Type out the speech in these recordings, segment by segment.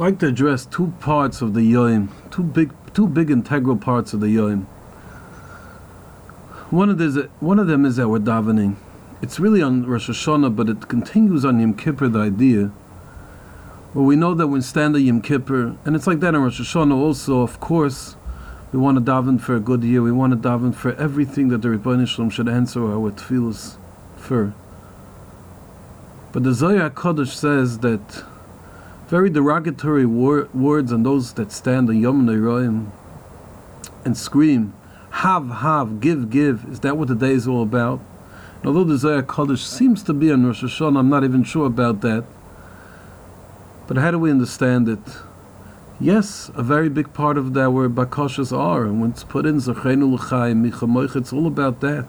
Like to address two parts of the Yom, two big, two big integral parts of the Yom. One of, one of them is our davening. It's really on Rosh Hashanah, but it continues on Yom Kippur, the idea. Well, we know that when stand the Yom Kippur, and it's like that on Rosh Hashanah also, of course, we want to daven for a good year. We want to daven for everything that the Rebbeinu Shalom should answer our tefillahs for. But the Zohar Kodesh says that very derogatory wor- words on those that stand on Yom Neroim and scream, have, have, give, give. Is that what the day is all about? And although the Zohar Kodesh seems to be on Rosh Hashanah, I'm not even sure about that. But how do we understand it? Yes, a very big part of that where bakashas are, and when it's put in Zachenu L'chaim, it's all about that.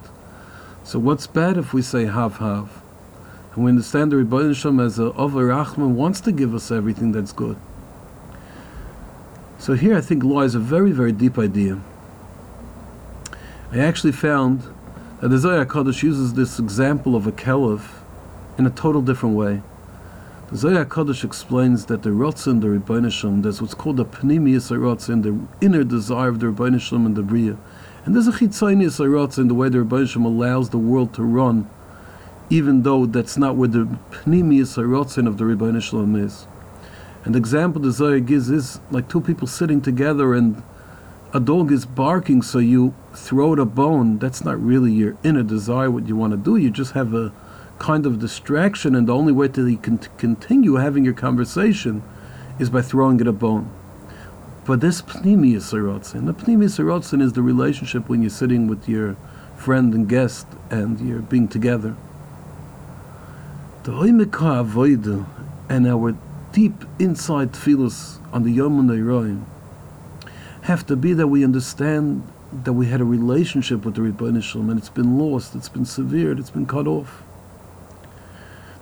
So what's bad if we say have, have? And we understand the Rebbeinu Shalom as a Over Rachman wants to give us everything that's good. So here I think law is a very, very deep idea. I actually found that the Zohar Kodesh uses this example of a kelev in a total different way. The Zohar Kodesh explains that the Rotzin, the Rebbeinu Shalom, there's what's called the Pnimius Rotzin, the inner desire of the Rebbeinu Shalom and the Bria. And there's a Chitzonius Rotzin, the way the Rebbeinu Shalom allows the world to run even though that's not where the pnimius harotzin of the Rebbeinu Shalom is. The example the Zohar gives is like two people sitting together and a dog is barking, so you throw it a bone. That's not really your inner desire, what you want to do. You just have a kind of distraction, and the only way to continue having your conversation is by throwing it a bone. But this pnimius harotzin, the pnimius harotzin is the relationship when you're sitting with your friend and guest and you're being together. The Oimika Avoida and our deep inside feelings on the Yom Roim have to be that we understand that we had a relationship with the Rebbeinu Shalom and it's been lost, it's been severed, it's been cut off.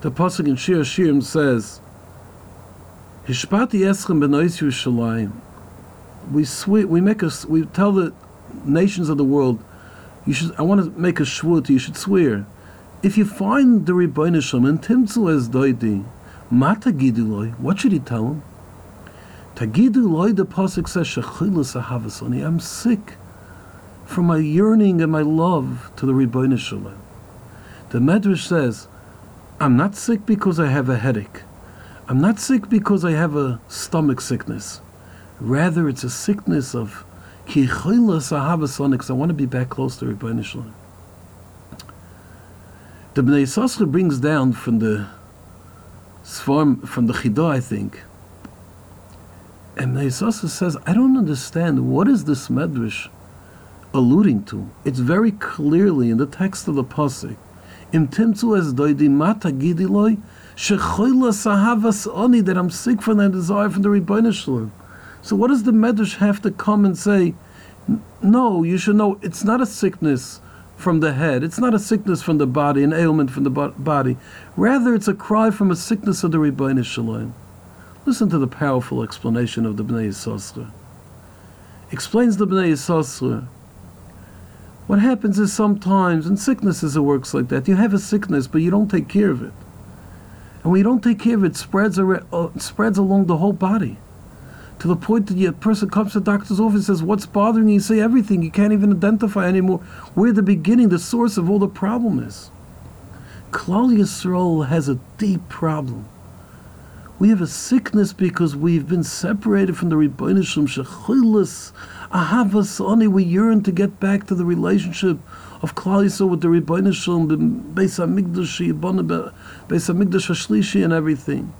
The pasuk in Shir Shirim says, "Hishpati eschem benois Yerushalayim." We swear, we make us, we tell the nations of the world, you should. I want to make a shvut. You should swear if you find the Rebbeinu Shalom and Timtzu as doidi, ma tagidu what should he tell him? Tagidu loy, the Pasuk says, shechilus ahavasoni, I'm sick from my yearning and my love to the Rebbeinu Shalom. The Medrash says, I'm not sick because I have a headache. I'm not sick because I have a stomach sickness. Rather, it's a sickness of ki chilas ahavasoni, because I want to be back close to Rebbeinu Shalom. The Bnei Yissaschar brings down from the Swarm, from the Chidah, I think. And Bnei Yissaschar says, I don't understand what is this Medrash alluding to. It's very clearly in the text of the Pasuk. Im timtzu es doidi mata gidiloi shechoyla sahavas oni that I'm sick from that desire from the Rebbeinu. So what does the Medrash have to come and say? No, you should know it's not a sickness from the head. It's not a sickness from the body, an ailment from the body. Rather, it's a cry from a sickness of the Rebbeinu Shalom. Listen to the powerful explanation of the Bnei Yissaschar. Explains the Bnei Yissaschar. What happens is sometimes, in sicknesses it works like that. You have a sickness, but you don't take care of it. And when you don't take care of it, it spreads, uh, spreads along the whole body to the point that a person comes to the doctor's office and says, What's bothering you? You say everything. You can't even identify anymore where the beginning, the source of all the problem is. Klal Yisrael has a deep problem. We have a sickness because we've been separated from the Rebbeinu Shechilas Ahavas Oni. We yearn to get back to the relationship of Klal Yisrael with the Rebbeinu Shalom, Beis Hamikdash, Beis Hamikdash Hashlishi, and everything.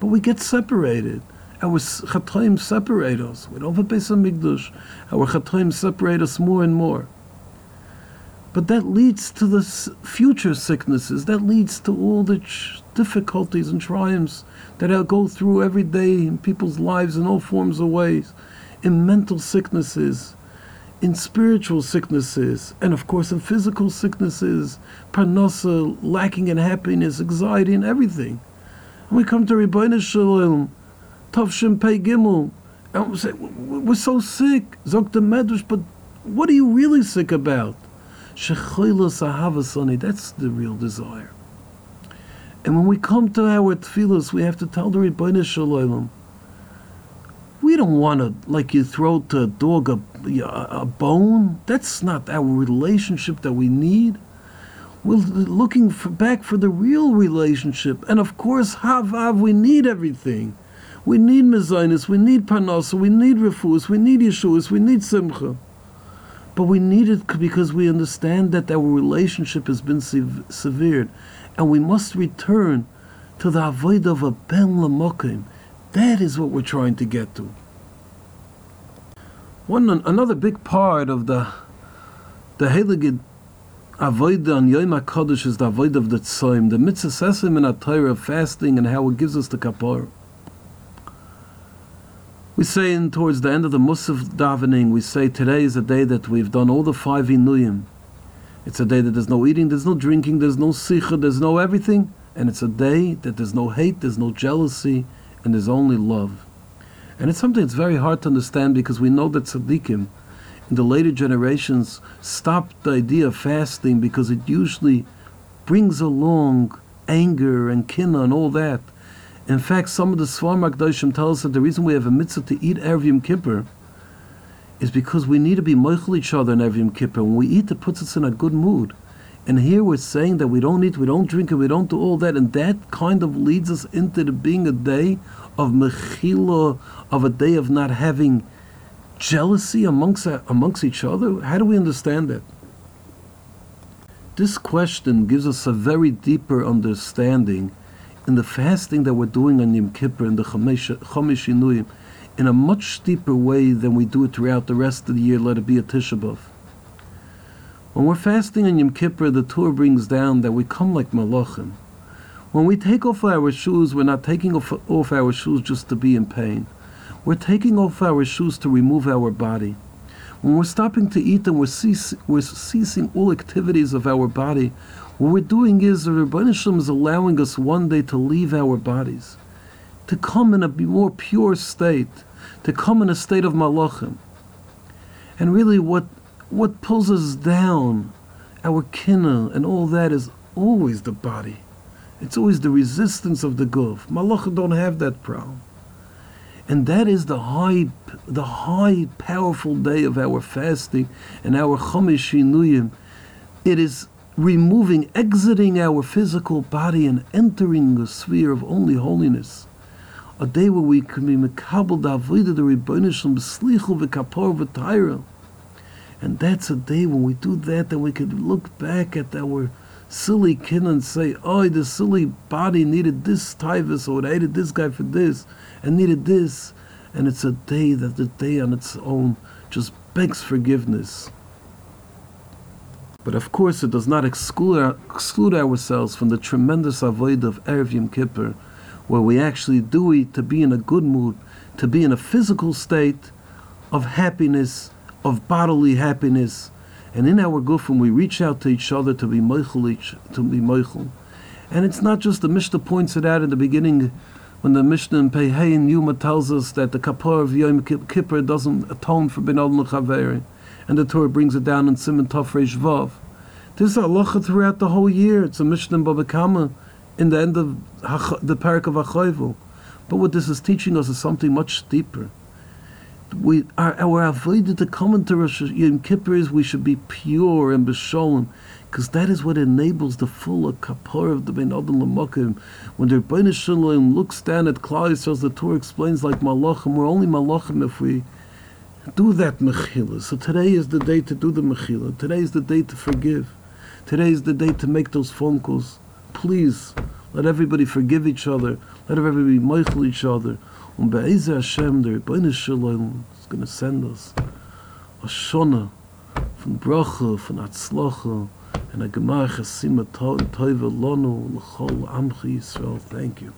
But we get separated. Our chatoim separate us. We don't have a Beis. Our chatoim separate us more and more. But that leads to the future sicknesses. That leads to all the difficulties and triumphs that I go through every day in people's lives in all forms of ways, in mental sicknesses, in spiritual sicknesses, and of course in physical sicknesses, parnasa, lacking in happiness, anxiety, and everything. And we come to Rebbeinu Shalom, Tavshim Pei Gimel. And we say, we're so sick. Zok the Medrash, but what are you really sick about? Shechoilas Ahavasani, that's the real desire. And when we come to our tefillas, we have to tell the Rebbeinu Shalom, we don't want to, like you throw to a dog a, a bone. That's not our relationship that we need. We're looking for, back for the real relationship. And of course, Havav, we need everything. We need Mezainis, we need panos, we need Refus, we need Yeshuas, we need Simcha. But we need it because we understand that our relationship has been severed. And we must return to the avoid of a Ben Lamokim. That is what we're trying to get to. One another big part of the the Heilige Avoid on Yom HaKadosh is the avoid of the Tzoim, the mitzvah sesim in a Torah of fasting and how it gives us the kapor. We say in towards the end of the Musaf davening, we say today is a day that we've done all the five inuyim. It's a day that there's no eating, there's no drinking, there's no sicha, there's no everything, and it's a day that there's no hate, there's no jealousy, and there's only love. And it's something that's very hard to understand because we know that tzaddikim in the later generations stopped the idea of fasting because it usually brings along anger and kinna and all that. In fact, some of the Svar Makdoshim tell us that the reason we have a mitzvah to eat Erev Kippur is because we need to be moichel each other in Erev Kippur. When we eat, it puts us in a good mood. And here we're saying that we don't eat, we don't drink, and we don't do all that, and that kind of leads us into the being a day of mechila, of a day of not having jealousy amongst amongst each other. How do we understand that? This question gives us a very deeper understanding in the fasting that we're doing on Yom Kippur and the Chomesh in a much deeper way than we do it throughout the rest of the year, let it be a Tisha B'Av. When we're fasting on Yom Kippur, the Torah brings down that we come like malachim. When we take off our shoes, we're not taking off, off our shoes just to be in pain. We're taking off our shoes to remove our body. When we're stopping to eat and we're, we're ceasing all activities of our body, what we're doing is the Rebbeinu is allowing us one day to leave our bodies, to come in a more pure state, to come in a state of malachim. And really, what what pulls us down, our kinna and all that is always the body. It's always the resistance of the guf. Malachim don't have that problem. And that is the high, the high, powerful day of our fasting and our Chomesh Shinuyim. It is removing, exiting our physical body and entering a sphere of only holiness. A day where we can be mekabel da'avodah the Rebbeinu b'slichu v'kapor v'tayra. And that's a day when we do that, that we can look back at our silly kid and say, oh, the silly body needed this typhus, or it hated this guy for this, and needed this. And it's a day that the day on its own just begs forgiveness. But of course, it does not exclude, exclude ourselves from the tremendous avoid of Erev Yom Kippur, where we actually do it to be in a good mood, to be in a physical state of happiness of bodily happiness. And in our gufim, we reach out to each other to be moichel, to be moichel. And it's not just the Mishnah points it out in the beginning when the Mishnah in Pehein Yuma tells us that the Kapor of Yom Kippur doesn't atone for Ben Adam Chaveri. And the Tur brings it down in Simon Tov Reish Vav. This is halacha throughout the whole year. It's a Mishnah in Baba Kama in the end of the parak of Achoivu. But what this is teaching us is something much deeper we our our avoided to come into Rosh Yom Kippur is we should be pure and besholem, because that is what enables the full kapor of the Ben Adam Lamakim. When the Rebbeinu Shalom looks down at Klal Yisrael, the Torah explains like Malachim, we're only Malachim if we do that mechila. So today is the day to do the mechila. Today is the day to forgive. Today is the day to make those phone calls. Please let everybody forgive each other. Let everybody be each other. Und bei Eze Hashem, der Rebbeinu Shalom, is going to send us a Shona von Bracha, von Atzlacha, and a Gemar Chasima Tova Lonu, L'chol Amchi Yisrael. Thank you.